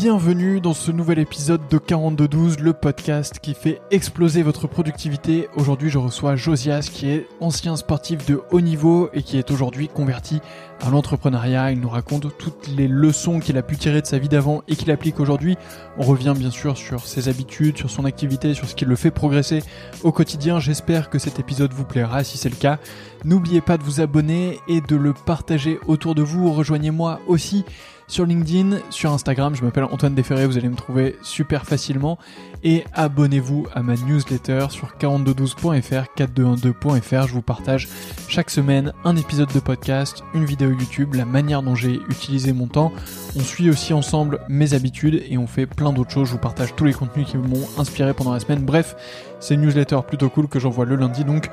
bienvenue dans ce nouvel épisode de 4212, le podcast qui fait exploser votre productivité. Aujourd'hui, je reçois Josias qui est ancien sportif de haut niveau et qui est aujourd'hui converti à l'entrepreneuriat. Il nous raconte toutes les leçons qu'il a pu tirer de sa vie d'avant et qu'il applique aujourd'hui. On revient bien sûr sur ses habitudes, sur son activité, sur ce qui le fait progresser au quotidien. J'espère que cet épisode vous plaira. Si c'est le cas, n'oubliez pas de vous abonner et de le partager autour de vous. Rejoignez-moi aussi sur LinkedIn, sur Instagram. Je m'appelle Antoine Déferré, vous allez me trouver super facilement. Et abonnez-vous à ma newsletter sur 4212.fr, 4212.fr. Je vous partage chaque semaine un épisode de podcast, une vidéo YouTube, la manière dont j'ai utilisé mon temps. On suit aussi ensemble mes habitudes et on fait plein d'autres choses. Je vous partage tous les contenus qui m'ont inspiré pendant la semaine. Bref, c'est une newsletter plutôt cool que j'envoie le lundi. Donc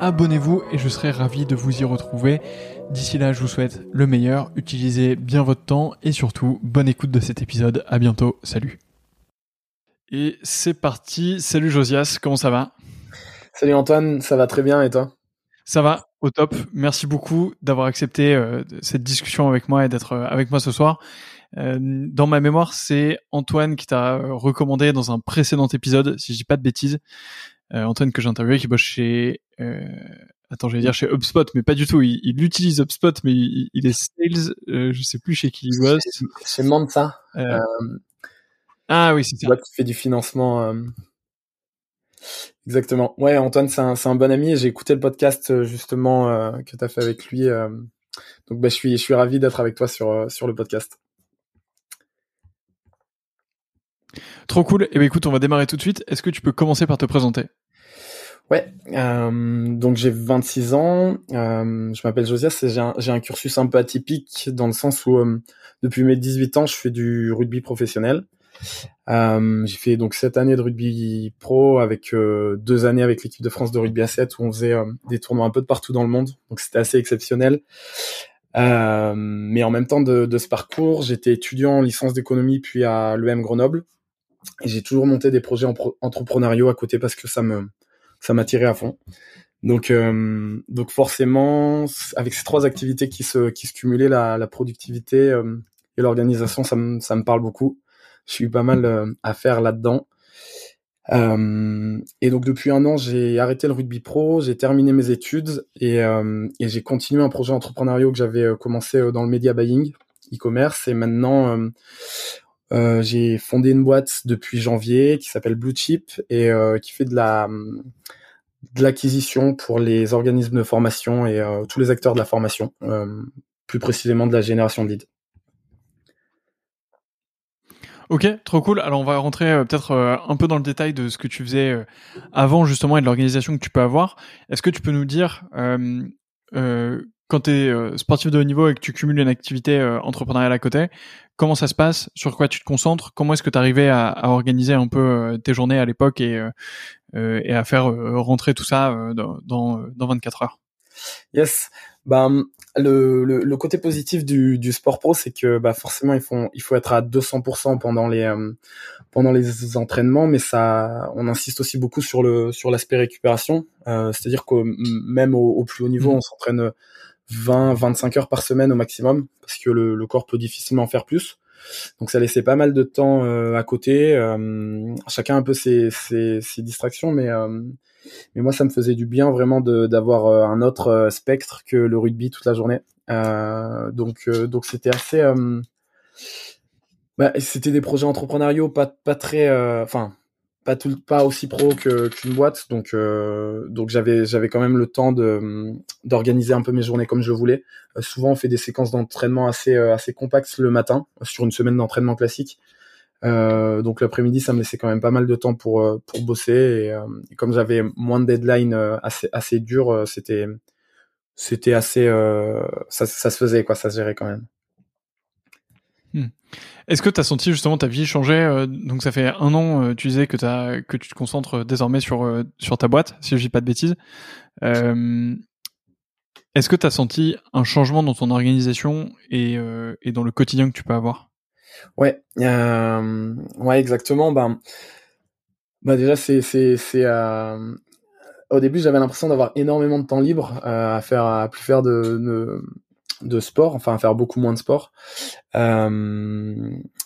abonnez-vous et je serai ravi de vous y retrouver. D'ici là, je vous souhaite le meilleur, utilisez bien votre temps et surtout, bonne écoute de cet épisode. À bientôt, salut. Et c'est parti. Salut Josias, comment ça va? Salut Antoine, ça va très bien et toi? Ça va, au top. Merci beaucoup d'avoir accepté euh, cette discussion avec moi et d'être euh, avec moi ce soir. Euh, dans ma mémoire, c'est Antoine qui t'a recommandé dans un précédent épisode, si je dis pas de bêtises, Antoine que j'ai interviewé qui bosse chez attends, j'allais dire chez HubSpot, mais pas du tout. Il, utilise HubSpot, mais il, est sales. Euh, je sais plus chez qui il bosse. Chez Manta. Euh, ah oui, c'est ça. Qui fait du financement. Euh, exactement. Ouais, Antoine, c'est un, un, bon ami. J'ai écouté le podcast justement que tu as fait avec lui. donc, bah, je suis, je suis ravi d'être avec toi sur sur le podcast. Trop cool. Et eh ben écoute, on va démarrer tout de suite. Est-ce que tu peux commencer par te présenter? Ouais, euh, donc j'ai 26 ans, euh, je m'appelle Josias et j'ai un, cursus un peu atypique dans le sens où euh, depuis mes 18 ans je fais du rugby professionnel. Euh, j'ai fait donc sept années de rugby pro avec euh, deux années avec l'équipe de France de rugby à 7 où on faisait des tournois un peu de partout dans le monde, donc c'était assez exceptionnel. mais en même temps de, de ce parcours, j'étais étudiant en licence d'économie puis à l'EM Grenoble et j'ai toujours monté des projets entrepreneuriaux à côté parce que ça me ça m'a tiré à fond. Donc, euh, donc forcément, avec ces trois activités qui se, qui se cumulaient, la, la productivité euh, et l'organisation, ça me, ça me parle beaucoup. Je suis pas mal euh, à faire là-dedans. et donc depuis un an, j'ai arrêté le rugby pro, j'ai terminé mes études et, et j'ai continué un projet entrepreneurial que j'avais commencé dans le media buying, e-commerce. Et maintenant, j'ai fondé une boîte depuis janvier qui s'appelle Blue Chip et qui fait de la de l'acquisition pour les organismes de formation et euh, tous les acteurs de la formation, euh, plus précisément de la génération de leads. Ok, trop cool. Alors on va rentrer euh, peut-être un peu dans le détail de ce que tu faisais avant justement et de l'organisation que tu peux avoir. Est-ce que tu peux nous dire quand tu es sportif de haut niveau et que tu cumules une activité entrepreneuriale à côté, comment ça se passe Sur quoi tu te concentres Comment est-ce que tu arrivais à, à, organiser un peu tes journées à l'époque et, euh, et à faire euh, rentrer tout ça euh, dans, dans, dans 24 heures? Yes. Bah, le, le, le, côté positif du, du sport pro, c'est que bah, forcément, il faut, il faut être à 200% pendant les, pendant les entraînements, mais ça, on insiste aussi beaucoup sur le sur l'aspect récupération. Euh, C'est-à-dire que même au, au, plus haut niveau, mmh. on s'entraîne 20-25 heures par semaine au maximum, parce que le, corps peut difficilement faire plus. Donc ça laissait pas mal de temps euh, à côté. Euh, chacun un peu ses, ses, ses distractions, mais euh, mais moi ça me faisait du bien vraiment d'avoir un autre spectre que le rugby toute la journée. donc donc c'était assez bah, c'était des projets entrepreneuriaux pas pas très enfin pas tout pas aussi pro que qu'une boîte. Donc euh, donc j'avais j'avais quand même le temps de d'organiser un peu mes journées comme je voulais. Euh, souvent on fait des séquences d'entraînement assez euh, assez compactes le matin sur une semaine d'entraînement classique. Donc l'après-midi ça me laissait quand même pas mal de temps pour pour bosser. Et, comme j'avais moins de deadline assez assez dur c'était c'était assez ça ça se faisait quoi ça se gérait quand même hmm. Est-ce que tu as senti justement ta vie changer euh, Donc ça fait un an, euh, tu disais que, as, que tu te concentres désormais sur, euh, sur ta boîte, si je dis pas de bêtises. Est-ce que tu as senti un changement dans ton organisation et, et dans le quotidien que tu peux avoir? Ouais, ouais, exactement. Ben, bah déjà c'est au début j'avais l'impression d'avoir énormément de temps libre à faire à plus faire de, de de sport, enfin faire beaucoup moins de sport. Euh,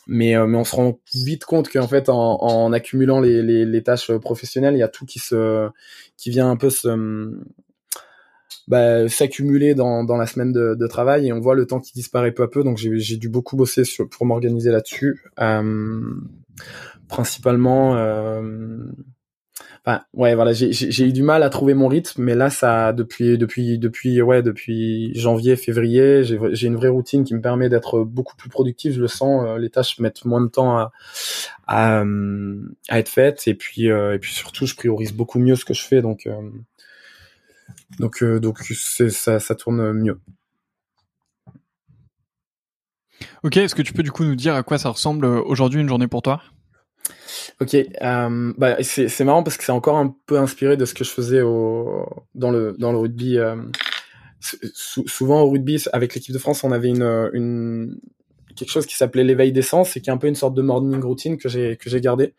mais, mais on se rend vite compte qu'en fait, en, en accumulant les, les, les, tâches professionnelles, il y a tout qui se, qui vient un peu se, bah, s'accumuler dans, dans la semaine de, de, travail et on voit le temps qui disparaît peu à peu. Donc j'ai dû beaucoup bosser sur, pour m'organiser là-dessus. Euh, principalement, euh, ouais, voilà, j'ai eu du mal à trouver mon rythme, mais là, ça, depuis, depuis, depuis, ouais, depuis janvier, février, j'ai une vraie routine qui me permet d'être beaucoup plus productif. Je le sens, euh, les tâches mettent moins de temps à, à être faites, et puis, euh, et puis surtout, je priorise beaucoup mieux ce que je fais, donc, euh, donc, donc, ça, ça tourne mieux. Ok, est-ce que tu peux du coup nous dire à quoi ça ressemble aujourd'hui une journée pour toi? Ok, euh, bah c'est marrant parce que c'est encore un peu inspiré de ce que je faisais au dans le dans le rugby. Euh, souvent au rugby avec l'équipe de France, on avait une, une quelque chose qui s'appelait l'éveil d'essence et qui est un peu une sorte de morning routine que j'ai que j'ai gardé.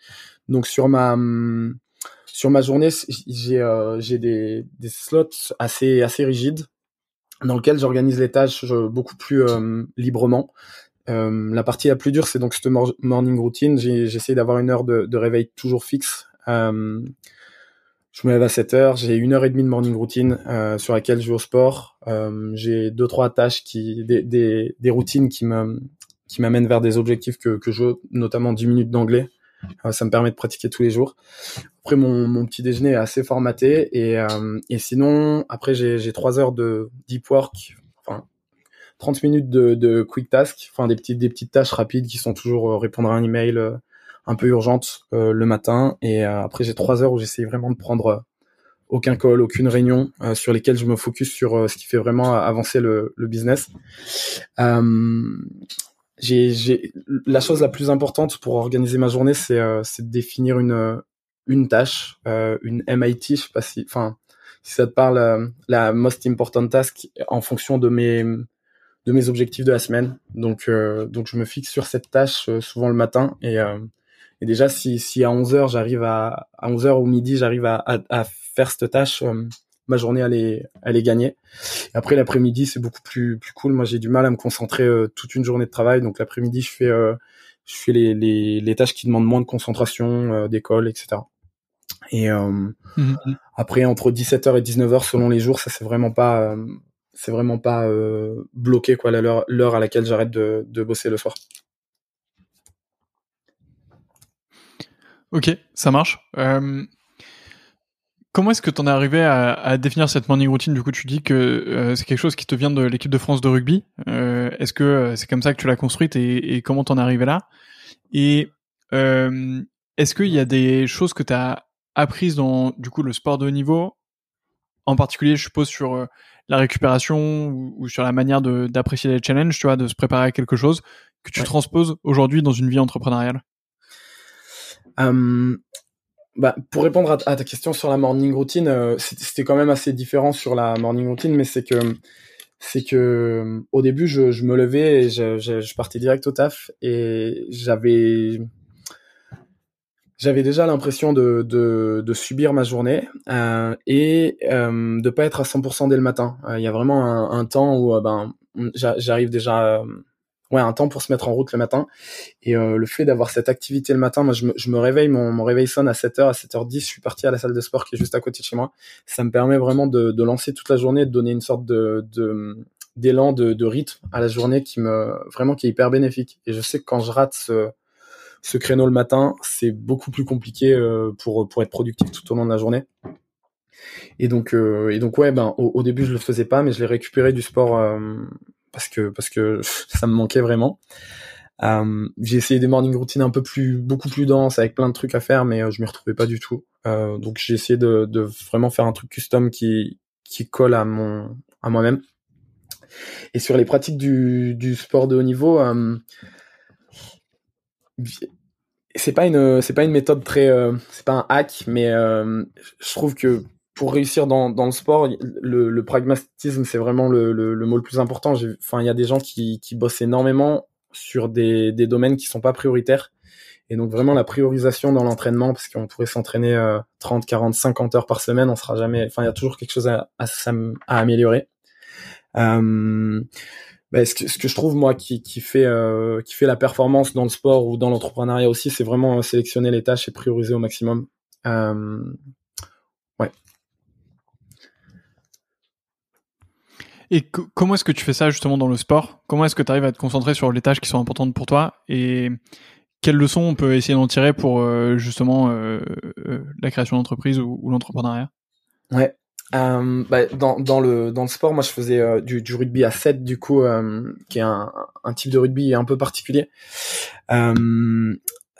Donc sur ma sur ma journée, j'ai euh, j'ai des des slots assez assez rigides dans lesquels j'organise les tâches beaucoup plus euh, librement. Euh, la partie la plus dure, c'est donc cette morning routine. J'essaie d'avoir une heure de, réveil toujours fixe. Euh, je me lève à 7 heures. J'ai une heure et demie de morning routine euh, sur laquelle je vais au sport. J'ai deux trois tâches qui, des, des, routines qui me qui m'amènent vers des objectifs que, que je veux, notamment 10 minutes d'anglais. Ça me permet de pratiquer tous les jours. Après, mon, mon petit déjeuner est assez formaté et, et sinon, après, j'ai trois heures de deep work, 30 minutes de, de quick task, enfin des petites des petites tâches rapides qui sont toujours euh, répondre à un email euh, un peu urgente euh, le matin et après j'ai trois heures où j'essaye vraiment de prendre aucun call, aucune réunion sur lesquelles je me focus sur ce qui fait vraiment avancer le, le business. j'ai la chose la plus importante pour organiser ma journée, c'est de définir une une tâche, une MIT, je sais pas si, enfin si ça te parle, la most important task en fonction de mes de mes objectifs de la semaine. Donc, euh, donc je me fixe sur cette tâche euh, souvent le matin. Et, euh, et déjà, si, si à 11h, j'arrive à, à 11h ou midi, j'arrive à, à, à, faire cette tâche, ma journée, elle est, elle est gagnée. après, l'après-midi, c'est beaucoup plus, plus cool. Moi, j'ai du mal à me concentrer toute une journée de travail. Donc, l'après-midi, je fais, je fais les, les, les, tâches qui demandent moins de concentration, d'école, etc. Et mmh après, entre 17h et 19h, selon les jours, ça, c'est vraiment pas c'est vraiment pas euh, bloqué quoi l'heure à laquelle j'arrête de, bosser le soir. Ok, ça marche. Euh, comment est-ce que tu en es arrivé à, définir cette morning routine? Du coup, tu dis que euh, c'est quelque chose qui te vient de l'équipe de France de rugby. Est-ce que c'est comme ça que tu l'as construite et, comment t'en es arrivé là? Et est-ce qu'il y a des choses que tu as apprises dans du coup le sport de haut niveau? En particulier, je suppose, sur la récupération ou, sur la manière d'apprécier les challenges, tu vois, de se préparer à quelque chose que tu transposes aujourd'hui dans une vie entrepreneuriale. Hum, bah, Pour répondre à, ta question sur la morning routine, euh, c'était quand même assez différent sur la morning routine, mais c'est que c'est que au début, je, je me levais et je, je, je, partais direct au taf et j'avais j'avais déjà l'impression de, de, de, subir ma journée euh, et euh, de pas être à 100% dès le matin. Euh, il y a vraiment un, temps où euh, ben j'arrive déjà ouais un temps pour se mettre en route le matin et le fait d'avoir cette activité le matin, moi je me, je me réveille, mon, mon, réveil sonne à 7h, à 7h10, je suis parti à la salle de sport qui est juste à côté de chez moi. Ça me permet vraiment de, de lancer toute la journée, de donner une sorte de, de d'élan de, de rythme à la journée qui me vraiment qui est hyper bénéfique. Et je sais que quand je rate ce ce créneau le matin, c'est beaucoup plus compliqué euh, pour pour être productif tout au long de la journée. Et donc euh, et donc ouais ben au, début je le faisais pas, mais je l'ai récupéré du sport euh, parce que parce que ça me manquait vraiment. j'ai essayé des morning routines un peu plus beaucoup plus denses avec plein de trucs à faire, mais je m'y retrouvais pas du tout. donc j'ai essayé de, de vraiment faire un truc custom qui qui colle à mon à moi-même. Et sur les pratiques du, du sport de haut niveau, c'est pas une c'est pas une méthode très euh, c'est pas un hack mais euh, je trouve que pour réussir dans, dans le sport le, pragmatisme c'est vraiment le, le, mot le plus important. Enfin il y a des gens qui, qui bossent énormément sur des, des domaines qui sont pas prioritaires. Et donc vraiment la priorisation dans l'entraînement parce qu'on pourrait s'entraîner 30 40 50 heures par semaine on sera jamais enfin il y a toujours quelque chose à, à, à améliorer. Euh, bah, ce, que, ce que je trouve moi qui, qui fait euh, qui fait la performance dans le sport ou dans l'entrepreneuriat aussi, c'est vraiment sélectionner les tâches et prioriser au maximum. Euh, ouais. Et comment est-ce que tu fais ça justement dans le sport? Comment est-ce que tu arrives à te concentrer sur les tâches qui sont importantes pour toi? Et quelles leçons on peut essayer d'en tirer pour euh, justement euh, euh, la création d'entreprise ou, ou l'entrepreneuriat? Ouais. Euh, bah, dans, dans, le, dans le sport, moi je faisais euh, du, du, rugby à 7 du coup, euh, qui est un, un, type de rugby un peu particulier.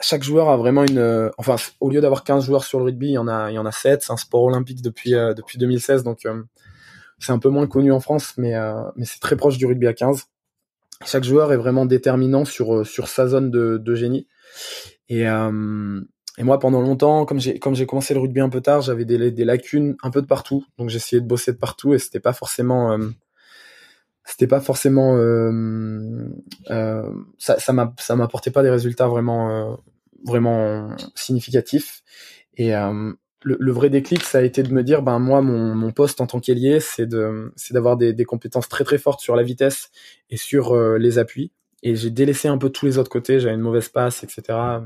chaque joueur a vraiment une, enfin au lieu d'avoir 15 joueurs sur le rugby, il y en a, il y en a 7. C'est un sport olympique depuis depuis 2016, donc c'est un peu moins connu en France, mais mais c'est très proche du rugby à 15. Chaque joueur est vraiment déterminant sur sur sa zone de, de génie. Et et moi, pendant longtemps, comme j'ai comme j'ai commencé le rugby un peu tard, j'avais des, lacunes un peu de partout. Donc j'essayais de bosser de partout et c'était pas forcément euh, c'était pas forcément euh, euh, ça ça m'a ça m'apportait pas des résultats vraiment euh, vraiment significatifs. Et euh, le, le, vrai déclic, ça a été de me dire, ben moi, mon, mon poste en tant qu'ailier, c'est de c'est d'avoir des, des compétences très très fortes sur la vitesse et sur les appuis. Et j'ai délaissé un peu tous les autres côtés. J'avais une mauvaise passe, etc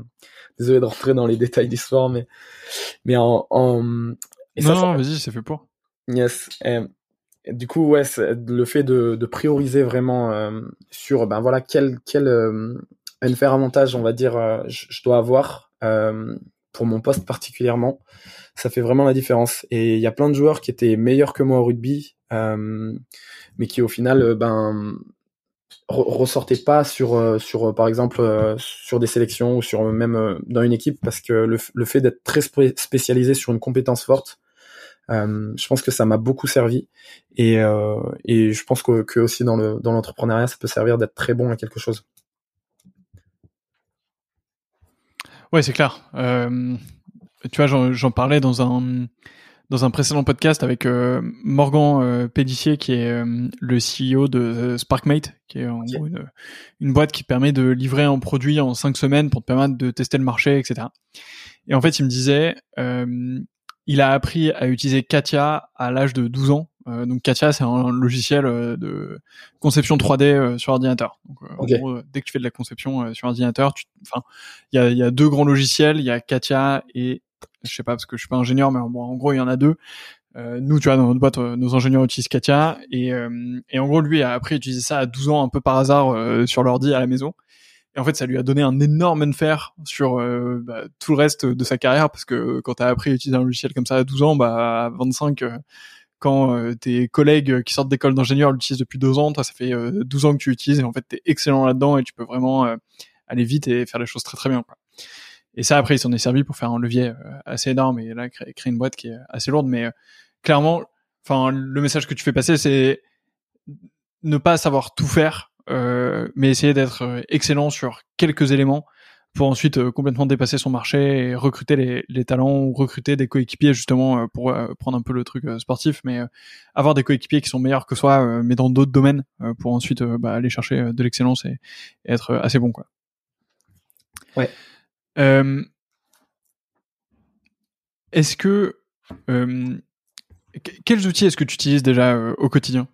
désolé de rentrer dans les détails d'histoire, mais mais en, en... non, vas-y, c'est fait pour. Yes. Et, du coup, ouais, le fait de, de prioriser vraiment euh, sur, ben voilà, quel quel euh, faire avantage, on va dire, euh, je, dois avoir euh, pour mon poste particulièrement, ça fait vraiment la différence. Et il y a plein de joueurs qui étaient meilleurs que moi au rugby, mais qui au final, ben ressortez pas sur euh, euh, par exemple euh, sur des sélections ou sur même dans une équipe parce que le, fait d'être très spécialisé sur une compétence forte je pense que ça m'a beaucoup servi et je pense que, que aussi dans le dans l'entrepreneuriat ça peut servir d'être très bon à quelque chose. Ouais c'est clair. Tu vois j'en parlais dans un dans un précédent podcast avec euh, Morgan euh, Pédissier, qui est euh, le CEO de Sparkmate, qui est en gros une, une, boîte qui permet de livrer un produit en cinq semaines pour te permettre de tester le marché, etc. Et en fait, il me disait, il a appris à utiliser Katia à l'âge de 12 ans. donc Katia, c'est un logiciel de conception 3D sur ordinateur. Donc, en gros, dès que tu fais de la conception sur ordinateur, enfin, il y a, y a deux grands logiciels, il y a Katia et je sais pas parce que je suis pas ingénieur, mais en gros il y en a deux. Euh, nous, tu vois, dans notre boîte, euh, nos ingénieurs utilisent Katia et, euh, et en gros lui a appris à utiliser ça à 12 ans un peu par hasard euh, sur l'ordi à la maison. Et en fait, ça lui a donné un énorme faire sur bah, tout le reste de sa carrière parce que quand tu as appris à utiliser un logiciel comme ça à 12 ans, bah à 25 quand tes collègues qui sortent d'école d'ingénieur l'utilisent depuis deux ans, toi ça fait 12 ans que tu utilises et en fait tu es excellent là-dedans et tu peux vraiment aller vite et faire les choses très très bien. Quoi. Et ça, après, il s'en est servi pour faire un levier euh, assez énorme et là, créer, une boîte qui est assez lourde. Mais euh, clairement, enfin, le message que tu fais passer, c'est ne pas savoir tout faire, euh, mais essayer d'être excellent sur quelques éléments pour ensuite complètement dépasser son marché et recruter les, les talents ou recruter des coéquipiers justement pour prendre un peu le truc sportif, mais avoir des coéquipiers qui sont meilleurs que soi, mais dans d'autres domaines pour ensuite bah, aller chercher de l'excellence et, et, être assez bon quoi. Ouais. Euh, est-ce que euh, quels outils est-ce que tu utilises déjà euh, au quotidien?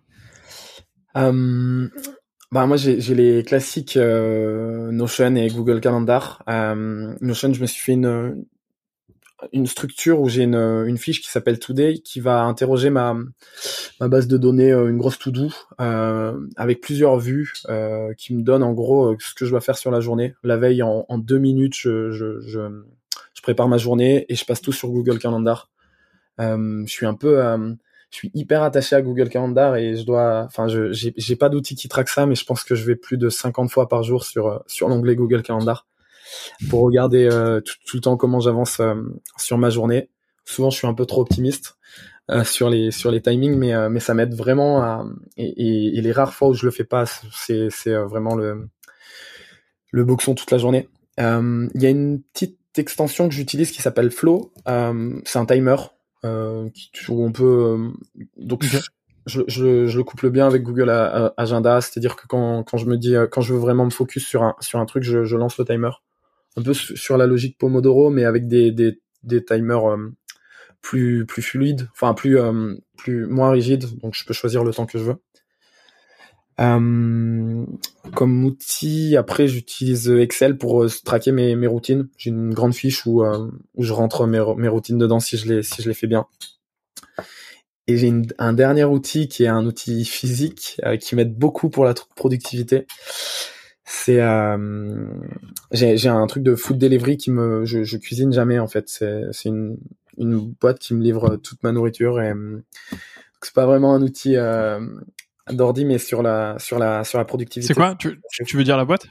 Bah moi j'ai les classiques Notion et Google Calendar. Notion, je me suis fait une une structure où j'ai une, une, fiche qui s'appelle Today qui va interroger ma, ma base de données, une grosse to-do, euh, avec plusieurs vues euh, qui me donnent en gros ce que je dois faire sur la journée. La veille, en, en deux minutes, je, je, je, je, prépare ma journée et je passe tout sur Google Calendar. Euh, je suis un peu... je suis hyper attaché à Google Calendar et je dois, enfin, je j'ai pas d'outil qui traque ça, mais je pense que je vais plus de 50 fois par jour sur sur l'onglet Google Calendar pour regarder euh, tout, le temps comment j'avance euh, sur ma journée. Souvent, je suis un peu trop optimiste euh, sur les sur les timings, mais mais ça m'aide vraiment à et, et, les rares fois où je le fais pas, c'est c'est vraiment le le boxon toute la journée. Il y a une petite extension que j'utilise qui s'appelle Flow. c'est un timer qui, où on peut donc je, je, je, le couple bien avec Google Agenda, c'est-à-dire que quand, quand je me dis quand je veux vraiment me focus sur un sur un truc, je, je lance le timer un peu sur la logique Pomodoro, mais avec des, timers euh, plus, plus fluides, enfin plus, euh, plus moins rigides, donc je peux choisir le temps que je veux. Euh, comme outil, après j'utilise Excel pour traquer mes, routines. J'ai une grande fiche où, je rentre mes, routines dedans si je les fais bien. Et j'ai un dernier outil qui est un outil physique qui m'aide beaucoup pour la productivité. C'est j'ai un truc de food delivery qui me je, je cuisine jamais en fait. C'est c'est une une boîte qui me livre toute ma nourriture et c'est pas vraiment un outil euh, d'ordi, mais sur la sur la sur la productivité. C'est quoi? Tu, tu, veux dire la boîte?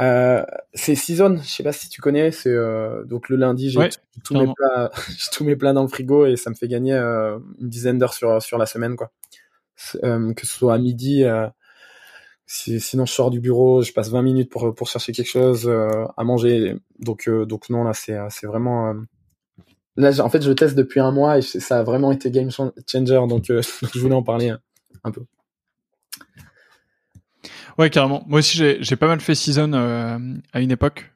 Euh, C'est Season. Je sais pas si tu connais. C'est euh, donc le lundi, j'ai tous mes plats, tous mes plats dans le frigo et ça me fait gagner euh, une dizaine d'heures sur sur la semaine, quoi. Euh, que ce soit à midi. Si, sinon, je sors du bureau, je passe 20 minutes pour pour chercher quelque chose à manger. Donc donc non, là, c'est c'est vraiment Là, en fait, je teste depuis un mois et ça a vraiment été game changer, donc je voulais en parler un peu. Ouais, carrément. Moi aussi, j'ai pas mal fait season euh, à une époque.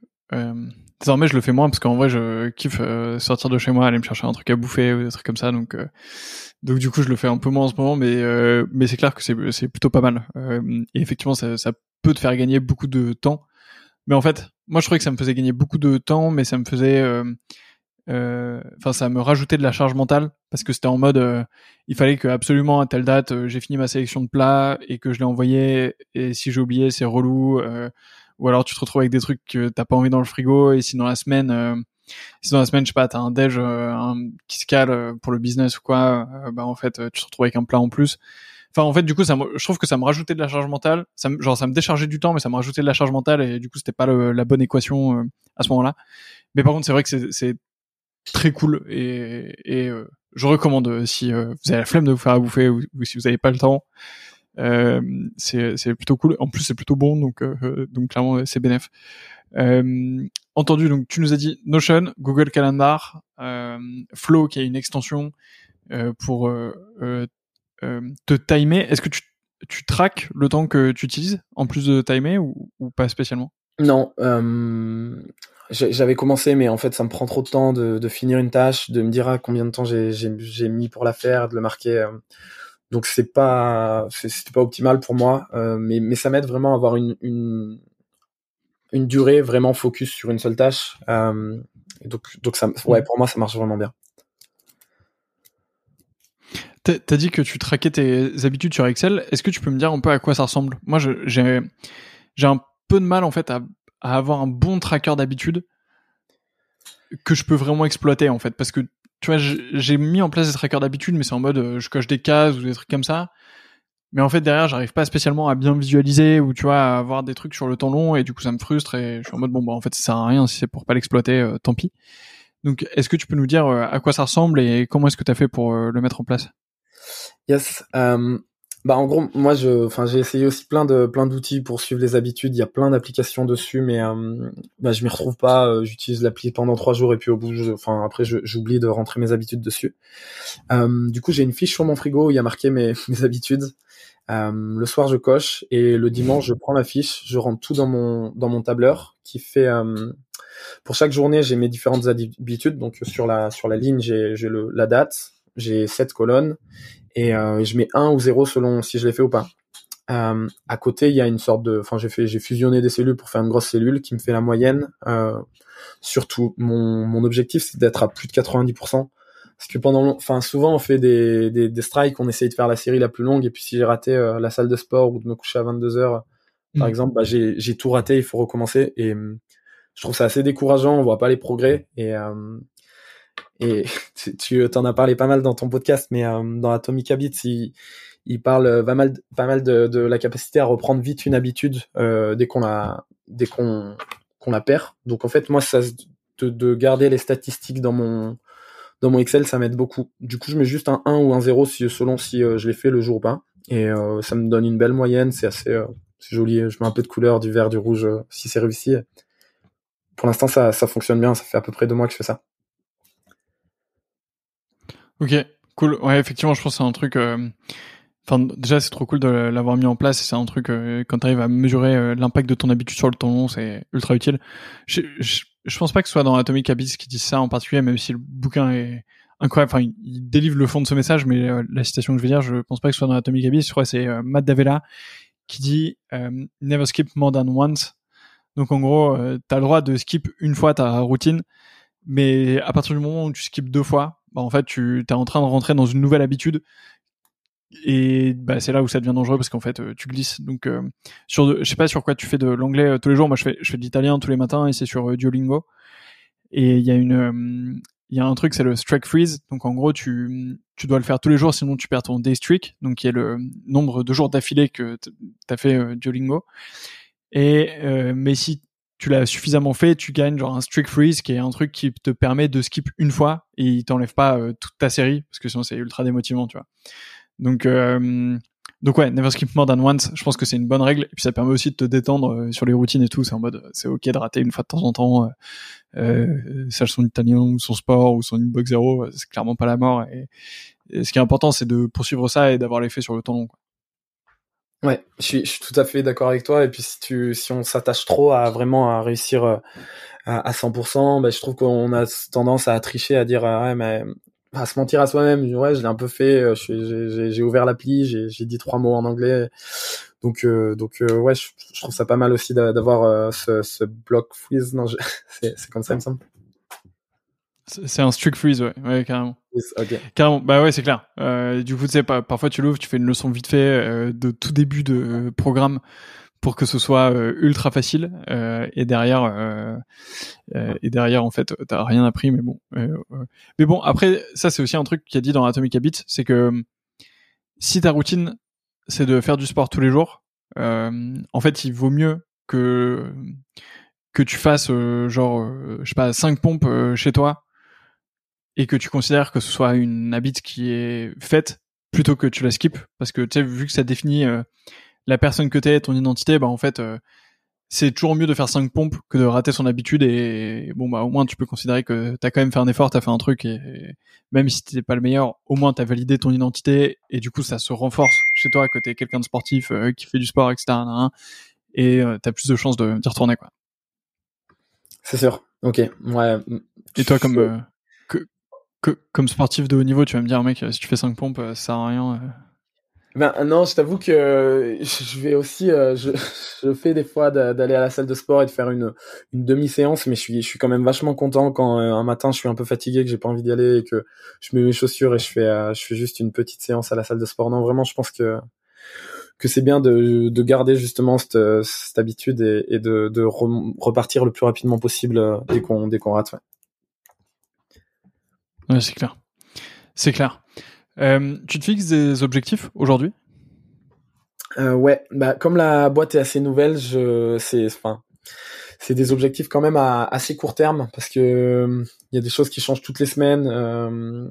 Euh, désormais, je le fais moins parce qu'en vrai, je kiffe euh, sortir de chez moi, aller me chercher un truc à bouffer ou des trucs comme ça. Donc, euh, donc du coup, je le fais un peu moins en ce moment, mais mais c'est clair que c'est plutôt pas mal. et effectivement, ça, ça peut te faire gagner beaucoup de temps. Mais en fait, moi, je trouvais que ça me faisait gagner beaucoup de temps, mais ça me faisait euh, enfin ça me rajoutait de la charge mentale parce que c'était en mode euh, il fallait que absolument à telle date euh, j'ai fini ma sélection de plats et que je l'ai envoyé et si j'ai oublié c'est relou ou alors tu te retrouves avec des trucs que t'as pas envie dans le frigo et si dans la semaine si dans la semaine je sais pas t'as un déj un, qui se cale pour le business ou quoi bah en fait tu te retrouves avec un plat en plus enfin en fait du coup ça je trouve que ça me rajoutait de la charge mentale ça me, genre ça me déchargeait du temps mais ça me rajoutait de la charge mentale et du coup c'était pas la bonne équation à ce moment-là mais par contre c'est vrai que c'est très cool et, et euh, je recommande euh, si euh, vous avez la flemme de vous faire à bouffer ou, si vous n'avez pas le temps. Euh, c'est plutôt cool. En plus, c'est plutôt bon, donc donc clairement c'est bénéf. entendu, donc tu nous as dit Notion, Google Calendar, Flow qui a une extension pour te timer. Est-ce que tu tu traques le temps que tu utilises en plus de timer ou, pas spécialement? Non, j'avais commencé, mais en fait, ça me prend trop de temps de, finir une tâche, de me dire ah, combien de temps j'ai mis pour la faire, de le marquer. Euh. Donc c'est pas c'était pas optimal pour moi, euh, mais mais ça m'aide vraiment à avoir une, une une durée vraiment focus sur une seule tâche. Euh, donc donc ça ouais pour moi ça marche vraiment bien. T'as dit que tu traquais tes habitudes sur Excel. Est-ce que tu peux me dire un peu à quoi ça ressemble? Moi, j'ai j'ai un peu de mal en fait à à avoir un bon tracker d'habitude que je peux vraiment exploiter en fait parce que tu vois j'ai mis en place des trackers d'habitude mais c'est en mode euh, je coche des cases ou des trucs comme ça. Mais en fait derrière j'arrive pas spécialement à bien visualiser ou tu vois à avoir des trucs sur le temps long et du coup ça me frustre et je suis en mode bon bah en fait ça sert à rien si c'est pour pas l'exploiter euh, tant pis. Donc est-ce que tu peux nous dire euh, à quoi ça ressemble et comment est-ce que tu as fait pour le mettre en place? Yes bah en gros, moi je, enfin j'ai essayé aussi plein de plein d'outils pour suivre les habitudes. Il y a plein d'applications dessus, mais euh, bah, je m'y retrouve pas. Euh, j'utilise l'appli pendant trois jours et puis au bout, enfin après j'oublie de rentrer mes habitudes dessus. Euh, du coup, j'ai une fiche sur mon frigo où il y a marqué mes, mes habitudes. Euh, le soir, je coche et le dimanche, je prends la fiche, je rentre tout dans mon dans mon tableur qui fait pour chaque journée, j'ai mes différentes habitudes. Donc sur la sur la ligne, j'ai j'ai la date, j'ai sept colonnes et euh, je mets 1 ou 0 selon si je l'ai fait ou pas. Euh, à côté, il y a une sorte de, enfin, j'ai fait, j'ai fusionné des cellules pour faire une grosse cellule qui me fait la moyenne. Euh, surtout, mon, mon objectif, c'est d'être à plus de 90%. Parce que pendant, enfin, souvent, on fait des, des, des, strikes, on essaye de faire la série la plus longue, et puis si j'ai raté euh, la salle de sport ou de me coucher à 22 heures, par mm. exemple, bah, j'ai, j'ai tout raté, il faut recommencer. Et je trouve ça assez décourageant, on voit pas les progrès. Et, et tu t'en as parlé pas mal dans ton podcast, mais euh, dans Atomic Habits, il, il parle euh, pas mal, pas mal de, de, la capacité à reprendre vite une habitude euh, dès qu'on la, dès qu'on qu'on la perd. Donc en fait, moi, ça, de, de garder les statistiques dans mon dans mon Excel, ça m'aide beaucoup. Du coup, je mets juste un 1 ou un 0 si, selon si je l'ai fait le jour ou pas. Et ça me donne une belle moyenne, c'est assez joli. Je mets un peu de couleur, du vert, du rouge, si c'est réussi. Pour l'instant, ça, ça fonctionne bien. Ça fait à peu près deux mois que je fais ça. Ok, cool. Ouais, effectivement, je pense que c'est un truc. Euh, enfin, déjà, c'est trop cool de l'avoir mis en place. C'est un truc euh, quand tu arrives à mesurer euh, l'impact de ton habitude sur le temps c'est ultra utile. Je, je, pense pas que ce soit dans Atomic Habits qui dit ça en particulier, même si le bouquin est incroyable. Enfin, il, délivre le fond de ce message, mais la citation que je veux dire, je pense pas que ce soit dans Atomic Habits. Je crois que c'est Matt Davella qui dit never skip more than once. Donc en gros, tu as le droit de skip une fois ta routine, mais à partir du moment où tu skips deux fois, bah, en fait, tu es en train de rentrer dans une nouvelle habitude. Et bah, c'est là où ça devient dangereux parce qu'en fait euh, tu glisses. Donc euh, sur je sais pas sur quoi tu fais de l'anglais euh, tous les jours. Moi je fais de l'italien tous les matins et c'est sur Duolingo. Et il y a une il y a un truc c'est le strike freeze. Donc en gros tu dois le faire tous les jours sinon tu perds ton day streak. Donc qui est le nombre de jours d'affilée que tu as fait Duolingo. Et mais si tu l'as suffisamment fait, tu gagnes genre un streak freeze qui est un truc qui te permet de skip une fois et il t'enlève pas toute ta série parce que sinon c'est ultra démotivant, tu vois. Donc, euh, donc ouais, never skip more than once. Je pense que c'est une bonne règle. Et puis ça permet aussi de te détendre euh, sur les routines et tout. C'est en mode, c'est ok de rater une fois de temps en temps, euh, euh sache son italien ou son sport ou son inbox zéro. C'est clairement pas la mort. Et, ce qui est important, c'est de poursuivre ça et d'avoir l'effet sur le temps long. Quoi. Ouais, je suis, je suis tout à fait d'accord avec toi. Et puis si tu, si on s'attache trop à vraiment à réussir à, à 100%, bah, je trouve qu'on a tendance à tricher, à dire ouais mais à se mentir à soi-même. Ouais, je l'ai un peu fait. Euh, j'ai ouvert l'appli, j'ai dit trois mots en anglais. Donc, euh, donc euh, ouais, je, trouve ça pas mal aussi d'avoir ce, ce block freeze. Non, c'est comme ça, il me semble. C'est un strict freeze, ouais, ouais carrément. Carrément, bah ouais, c'est clair. du coup, tu sais, parfois tu l'ouvres, tu fais une leçon vite fait de tout début de programme pour que ce soit euh, ultra facile. Euh, et derrière euh, et derrière en fait t'as rien appris mais bon mais bon après ça c'est aussi un truc qui a dit dans Atomic Habits c'est que si ta routine c'est de faire du sport tous les jours en fait il vaut mieux que que tu fasses genre je sais pas cinq pompes chez toi et que tu considères que ce soit une habit qui est faite plutôt que tu la skip parce que tu sais vu que ça définit la personne que t'es, ton identité, bah en fait, euh, c'est toujours mieux de faire 5 pompes que de rater son habitude et, bon bah au moins tu peux considérer que t'as quand même fait un effort, t'as fait un truc et, même si t'es pas le meilleur, au moins t'as validé ton identité et du coup ça se renforce chez toi que t'es quelqu'un de sportif euh, qui fait du sport etc. et euh, t'as plus de chances de d'y retourner quoi. C'est sûr. Ok. Ouais. Et toi comme comme sportif de haut niveau, tu vas me dire mec si tu fais 5 pompes ça sert à rien. Ben non, je t'avoue que je vais aussi, euh, je, fais des fois d'aller à la salle de sport et de faire une, demi-séance, mais je suis, je suis quand même vachement content quand euh, un matin je suis un peu fatigué, que j'ai pas envie d'y aller et que je mets mes chaussures et je fais, euh, je fais juste une petite séance à la salle de sport. Non, vraiment, je pense que que c'est bien de, de garder justement cette, habitude et, de, repartir le plus rapidement possible dès qu'on dès rate. Ouais, c'est clair, c'est clair. Euh, tu te fixes des objectifs aujourd'hui? Euh, Ouais, bah comme la boîte est assez nouvelle, je c'est c'est des objectifs quand même à assez court terme parce que il y a des choses qui changent toutes les semaines. Euh,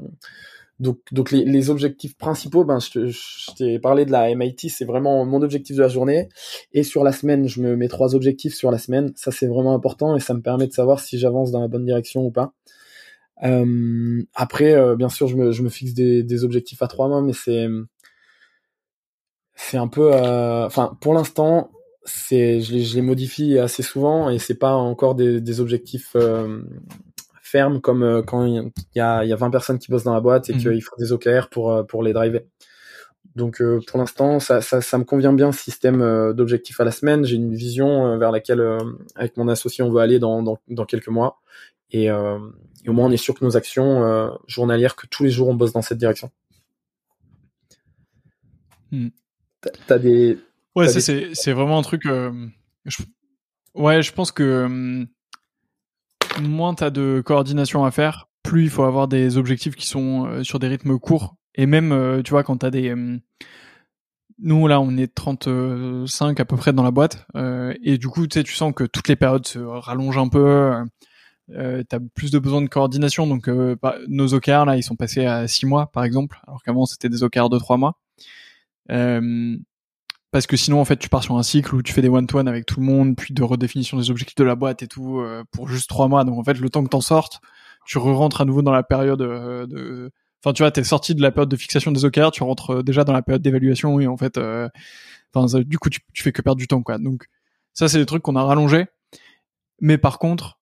donc, donc les, objectifs principaux, ben, je t'ai parlé de la MIT, c'est vraiment mon objectif de la journée. Et sur la semaine, je me mets trois objectifs sur la semaine. Ça, c'est vraiment important et ça me permet de savoir si j'avance dans la bonne direction ou pas. Euh, après, euh, bien sûr, je me, je me fixe des, des, objectifs à trois mois, mais c'est c'est un peu, euh, enfin, pour l'instant, c'est je les, je les modifie assez souvent et c'est pas encore des, des objectifs fermes comme quand il y a, y a 20 personnes qui bossent dans la boîte et mmh. qu'il faut des OKR pour pour les driver. Donc pour l'instant, ça, ça, ça, me convient bien ce système d'objectifs à la semaine. J'ai une vision vers laquelle, avec mon associé, on veut aller dans, dans, dans quelques mois. Et, euh, et, au moins, on est sûr que nos actions euh, journalières, que tous les jours, on bosse dans cette direction. Hmm. T'as des. Ouais, ça, c'est, c'est vraiment un truc. Euh, ouais, je pense que euh, moins t'as de coordination à faire, plus il faut avoir des objectifs qui sont sur des rythmes courts. Et même, tu vois, quand t'as des nous là on est 35 à peu près dans la boîte et du coup tu sais tu sens que toutes les périodes se rallongent un peu euh, tu plus de besoin de coordination. Donc euh, nos OKR là, ils sont passés à 6 mois par exemple, alors qu'avant c'était des OKR de 3 mois. Euh, parce que sinon en fait tu pars sur un cycle où tu fais des one-to-one avec tout le monde, puis de redéfinition des objectifs de la boîte et tout euh, pour juste 3 mois. Donc en fait le temps que t'en sortes, tu re-rentres à nouveau dans la période de... Enfin tu vois, t'es sorti de la période de fixation des OKR, tu rentres déjà dans la période d'évaluation et en fait... Du coup tu, tu fais que perdre du temps quoi. Donc ça c'est des trucs qu'on a rallongé. Mais par contre,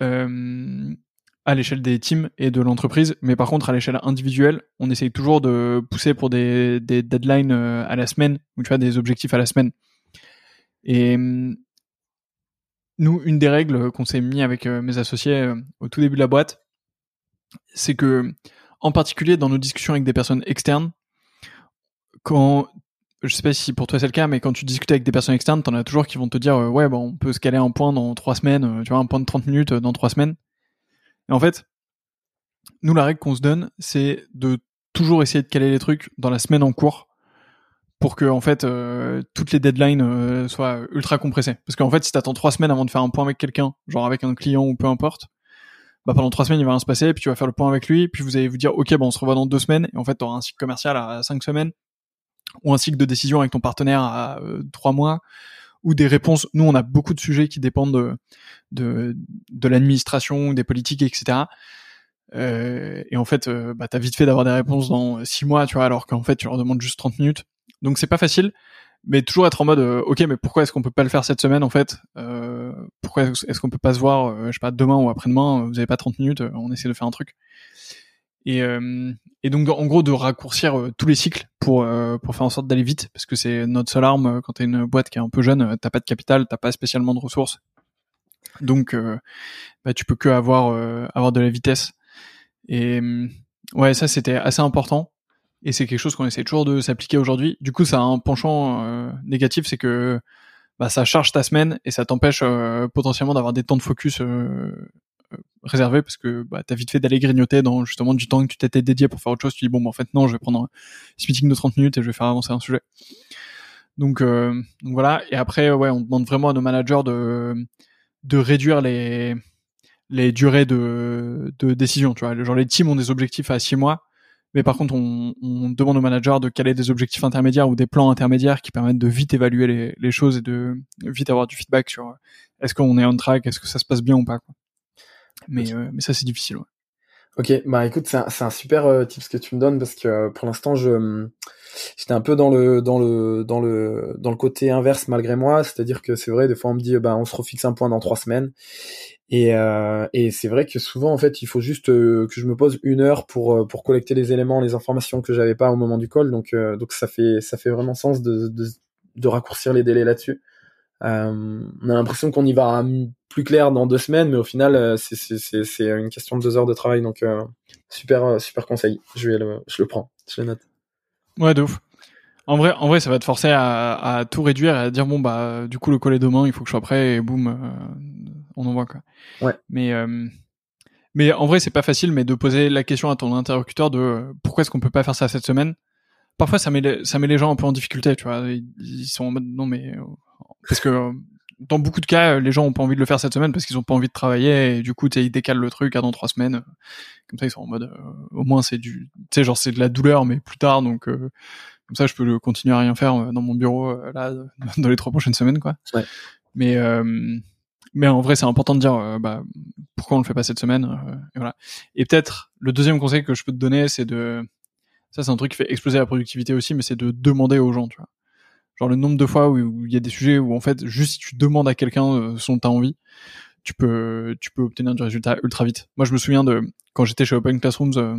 à l'échelle des teams et de l'entreprise, mais par contre à l'échelle individuelle, on essaye toujours de pousser pour des, des deadlines euh, à la semaine, ou tu vois des objectifs à la semaine. Et nous, une des règles qu'on s'est mis avec euh, mes associés euh, au tout début de la boîte, c'est que, en particulier dans nos discussions avec des personnes externes, quand je sais pas si pour toi c'est le cas, mais quand tu discutes avec des personnes externes, t'en as toujours qui vont te dire ouais bon on peut se caler un point dans trois semaines, tu vois un point de 30 minutes dans trois semaines. Et en fait, nous, la règle qu'on se donne, c'est de toujours essayer de caler les trucs dans la semaine en cours pour que en fait euh, toutes les deadlines euh, soient ultra compressées. Parce qu'en fait, si t'attends trois semaines avant de faire un point avec quelqu'un, genre avec un client ou peu importe, bah pendant trois semaines il va rien se passer, puis tu vas faire le point avec lui, puis vous allez vous dire ok bon on se revoit dans deux semaines, et en fait t'auras un cycle commercial à cinq semaines ou un cycle de décision avec ton partenaire à euh, trois mois ou des réponses. Nous, on a beaucoup de sujets qui dépendent de, de, de l'administration, des politiques, etc. Euh, et en fait, euh, bah, t'as vite fait d'avoir des réponses dans six mois, tu vois, alors qu'en fait, tu leur demandes juste 30 minutes. Donc c'est pas facile, mais toujours être en mode, euh, ok, mais pourquoi est-ce qu'on peut pas le faire cette semaine, en fait? Euh, Pourquoi est-ce qu'on peut pas se voir, je sais pas, demain ou après-demain? Vous avez pas 30 minutes, on essaie de faire un truc. Et, et donc en gros de raccourcir tous les cycles pour pour faire en sorte d'aller vite, parce que c'est notre seule arme quand t'es une boîte qui est un peu jeune, t'as pas de capital, t'as pas spécialement de ressources, donc bah, tu peux que avoir avoir de la vitesse et ouais, ça c'était assez important. Et c'est quelque chose qu'on essaie toujours de s'appliquer aujourd'hui. Du coup, ça a un penchant euh, négatif, c'est que bah, ça charge ta semaine et ça t'empêche euh, potentiellement d'avoir des temps de focus euh, réservés parce que bah, t'as vite fait d'aller grignoter dans justement du temps que tu t'étais dédié pour faire autre chose. Tu dis bon, bah, en fait non, je vais prendre un meeting de 30 minutes et je vais faire avancer un sujet. Donc, donc voilà. Et après, ouais, on demande vraiment à nos managers de de réduire les les durées de, de décision. Tu vois, genre les teams ont des objectifs à six mois, mais par contre, on, on, demande aux managers de caler des objectifs intermédiaires ou des plans intermédiaires qui permettent de vite évaluer les, les choses et de vite avoir du feedback sur est-ce qu'on est on track, est-ce que ça se passe bien ou pas. Quoi. Mais, euh, mais ça, c'est difficile. Ouais. Ok, bah écoute, c'est un, un, super euh, tip ce que tu me donnes parce que euh, pour l'instant, je j'étais un peu dans le dans le dans le dans le côté inverse malgré moi, c'est-à-dire que c'est vrai, des fois on me dit bah on se refixe un point dans trois semaines et, euh, et c'est vrai que souvent, en fait, il faut juste euh, que je me pose une heure pour euh, pour collecter les éléments, les informations que j'avais pas au moment du call. Donc euh, donc ça fait ça fait vraiment sens de de, de raccourcir les délais là-dessus. On a l'impression qu'on y va plus clair dans deux semaines, mais au final, c'est c'est une question de deux heures de travail. Donc super super conseil. Je vais le je le prends, je le note. Ouais, de ouf. En vrai, en vrai, ça va te forcer à, à tout réduire et à dire bon bah du coup le call est demain, il faut que je sois prêt et boum, on en voit quoi. Ouais. Mais euh, mais en vrai, c'est pas facile, mais de poser la question à ton interlocuteur de euh, pourquoi est-ce qu'on peut pas faire ça cette semaine? Parfois, ça met les, ça met les gens un peu en difficulté, tu vois. Ils, sont en mode non mais euh, parce que dans beaucoup de cas, les gens ont pas envie de le faire cette semaine parce qu'ils ont pas envie de travailler et du coup, ils décalent le truc à dans trois semaines. Comme ça, ils sont en mode au moins c'est du, tu sais genre c'est de la douleur mais plus tard donc comme ça je peux continuer à rien faire dans mon bureau là dans les trois prochaines semaines quoi. Ouais. Mais mais en vrai, c'est important de dire euh, bah, pourquoi on le fait pas cette semaine. Euh, et voilà. Et peut-être le deuxième conseil que je peux te donner, c'est de ça, c'est un truc qui fait exploser la productivité aussi, mais c'est de demander aux gens, tu vois. Genre le nombre de fois où il y a des sujets où en fait juste si tu demandes à quelqu'un euh, dont t'as envie, tu peux tu peux obtenir du résultat ultra vite. Moi, je me souviens de quand j'étais chez Open Classrooms, euh,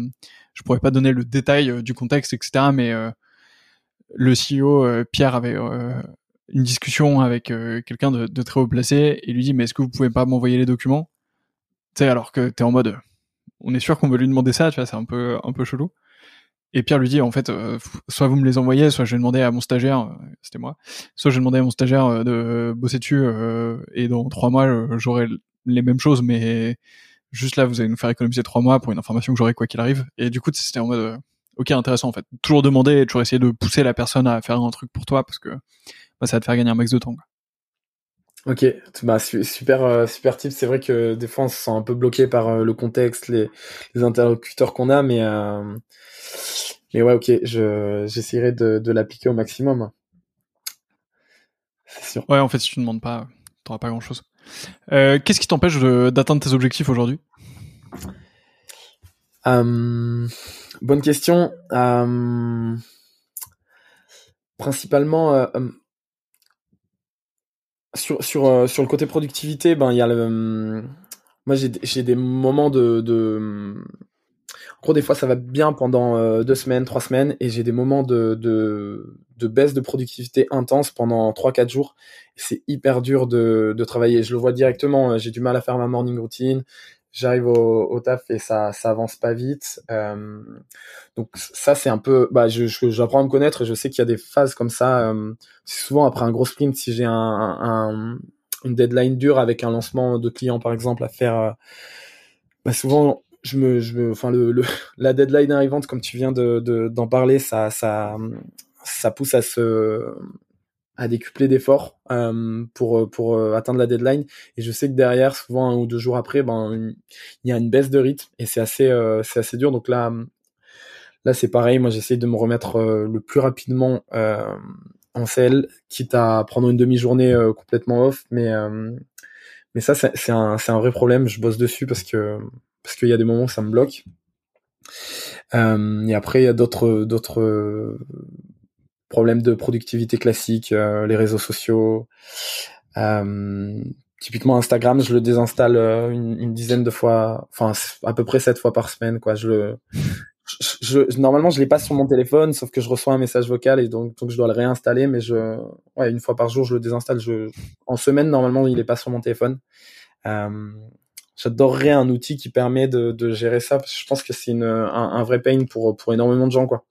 je pourrais pas donner le détail du contexte, etc. Mais le CEO Pierre avait une discussion avec euh, quelqu'un de, de, très haut placé et lui dit mais est-ce que vous pouvez pas m'envoyer les documents? Tu sais alors que t'es en mode on est sûr qu'on veut lui demander ça tu vois c'est un peu un peu chelou et Pierre lui dit en fait euh, soit vous me les envoyez soit je vais demander à mon stagiaire euh, c'était moi soit je vais demander à mon stagiaire de bosser dessus et dans trois mois j'aurai les mêmes choses mais juste là vous allez nous faire économiser trois mois pour une information que j'aurai quoi qu'il arrive et du coup c'était en mode ok intéressant en fait toujours demander et toujours essayer de pousser la personne à faire un truc pour toi parce que bah, ça va te faire gagner un max de temps. Quoi. Ok, bah, super, euh, super tip. C'est vrai que des fois on se sent un peu bloqué par euh, le contexte, les, les interlocuteurs qu'on a, mais euh, mais ouais, ok, je j'essaierai de, de l'appliquer au maximum. C'est sûr. Ouais, en fait, si tu ne demandes pas, t'auras pas grand chose. Qu'est-ce qui t'empêche d'atteindre tes objectifs aujourd'hui? Bonne question. principalement sur sur euh, sur le côté productivité, ben il y a le moi j'ai des moments de, de en gros, des fois, ça va bien pendant euh, deux semaines, trois semaines, et j'ai des moments de, de, baisse de productivité intense pendant trois, quatre jours. C'est hyper dur de, de travailler. Je le vois directement. J'ai du mal à faire ma morning routine. J'arrive au, au, taf et ça, ça avance pas vite. Euh, donc ça, c'est un peu. Bah, je, j'apprends à me connaître je sais qu'il y a des phases comme ça. Euh, souvent après un gros sprint, si j'ai un, un, une deadline dure avec un lancement de client par exemple à faire. Euh, bah souvent je me, je me, enfin le, le, la deadline arrivante, comme tu viens de, d'en parler, ça, ça, ça pousse à se, à décupler d'efforts euh, pour pour euh, atteindre la deadline. Et je sais que derrière, souvent un ou deux jours après, ben il y a une baisse de rythme et c'est assez, euh, c'est assez dur. Donc là, là c'est pareil. Moi, j'essaie de me remettre euh, le plus rapidement en selle, quitte à prendre une demi-journée complètement off, mais mais ça, c'est un, c'est un vrai problème. Je bosse dessus parce que parce qu'il y a des moments où ça me bloque. Euh, et après, il y a d'autres d'autres problèmes de productivité classiques, euh, les réseaux sociaux. Euh, typiquement Instagram, je le désinstalle euh, une, une, dizaine de fois, enfin à peu près sept fois par semaine, quoi. Je le, je, je, normalement, je l'ai pas sur mon téléphone, sauf que je reçois un message vocal et donc, donc je dois le réinstaller, mais je, ouais, une fois par jour, je le désinstalle. Je, en semaine, normalement, il est pas sur mon téléphone. Euh, j'adorerais un outil qui permet de, de, gérer ça parce que je pense que c'est un, un, vrai pain pour pour énormément de gens quoi.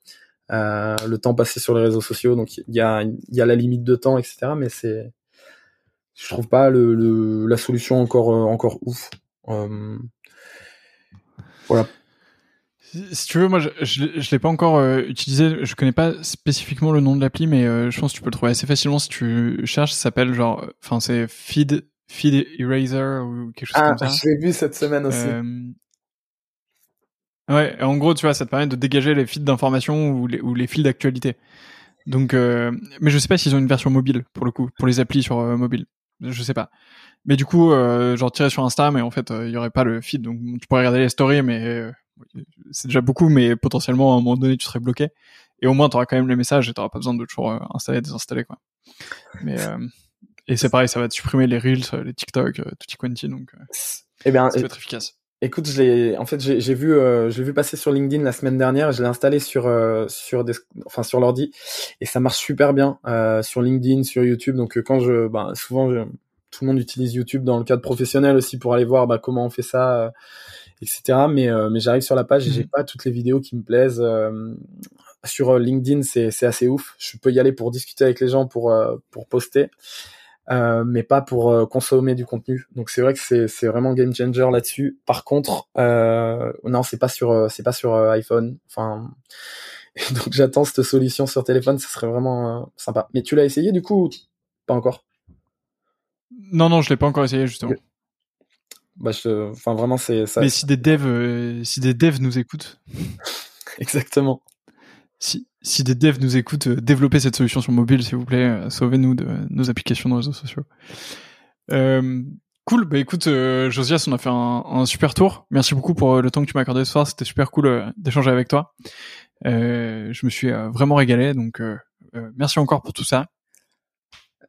Euh, le temps passé sur les réseaux sociaux, donc il y a il y a la limite de temps etc. Mais c'est je trouve pas le, le la solution encore euh, encore ouf. Euh, voilà. Si tu veux, moi, je, je, je l'ai pas encore utilisé. Je connais pas spécifiquement le nom de l'appli, mais je pense que tu peux le trouver assez facilement si tu cherches. Ça s'appelle genre, enfin, c'est Feed Feed Eraser ou quelque chose ah, comme ça. je l'ai vu cette semaine aussi. Euh... Ouais, en gros, tu vois, ça te permet de dégager les feeds d'informations ou les, ou les fils d'actualité. Donc, euh... mais je sais pas s'ils ont une version mobile pour le coup, pour les applis sur euh, mobile. Je sais pas. Mais du coup, euh, genre tirer sur Insta, mais en fait, euh, il y aurait pas le feed, donc tu pourrais regarder les stories, mais euh, c'est déjà beaucoup, mais potentiellement à un moment donné, tu serais bloqué. Et au moins, tu auras quand même les messages et tu pas besoin de toujours installer, désinstaller, quoi. Mais et c'est pareil, ça va te supprimer les reels, les TikTok, euh, tutti quanti, donc euh, eh bien, ça va être efficace. Écoute, je l'ai, en fait, j'ai vu, euh, je l'ai vu passer sur LinkedIn la semaine dernière. Je l'ai installé sur, euh, sur des, enfin, sur l'ordi, et ça marche super bien euh, sur LinkedIn, sur YouTube. Donc, quand je, bah, souvent, je, tout le monde utilise YouTube dans le cadre professionnel aussi pour aller voir bah, comment on fait ça, etc. Mais, mais j'arrive sur la page et j'ai pas toutes les vidéos qui me plaisent. sur LinkedIn, c'est, c'est assez ouf. Je peux y aller pour discuter avec les gens, pour, pour poster. Euh, mais pas pour euh, consommer du contenu. Donc c'est vrai que c'est c'est vraiment game changer là-dessus. Par contre, euh, non, c'est pas sur euh, c'est pas sur iPhone. Enfin, donc j'attends cette solution sur téléphone, ce serait vraiment sympa. Mais tu l'as essayé du coup Pas encore? Non non, je l'ai pas encore essayé justement. Bah, je, enfin vraiment c'est ça. Mais si des devs si des devs nous écoutent. Exactement si, si des devs nous écoutent, euh, développez cette solution sur mobile, s'il vous plaît. Euh, sauvez-nous de nos applications de réseaux sociaux. Euh, cool. Bah écoute, Josias, on a fait un, super tour. Merci beaucoup pour le temps que tu m'as accordé ce soir. C'était super cool d'échanger avec toi. je me suis vraiment régalé. Donc, merci encore pour tout ça.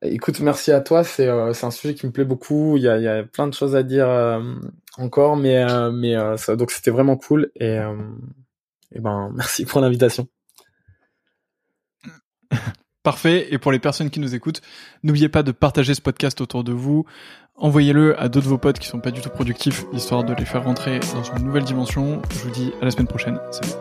Écoute, merci à toi. C'est un sujet qui me plaît beaucoup. Il y a, plein de choses à dire encore, mais mais donc c'était vraiment cool et, et ben merci pour l'invitation. Parfait. Et pour les personnes qui nous écoutent, n'oubliez pas de partager ce podcast autour de vous. Envoyez-le à d'autres de vos potes qui sont pas du tout productifs, histoire de les faire rentrer dans une nouvelle dimension. Je vous dis à la semaine prochaine. Salut.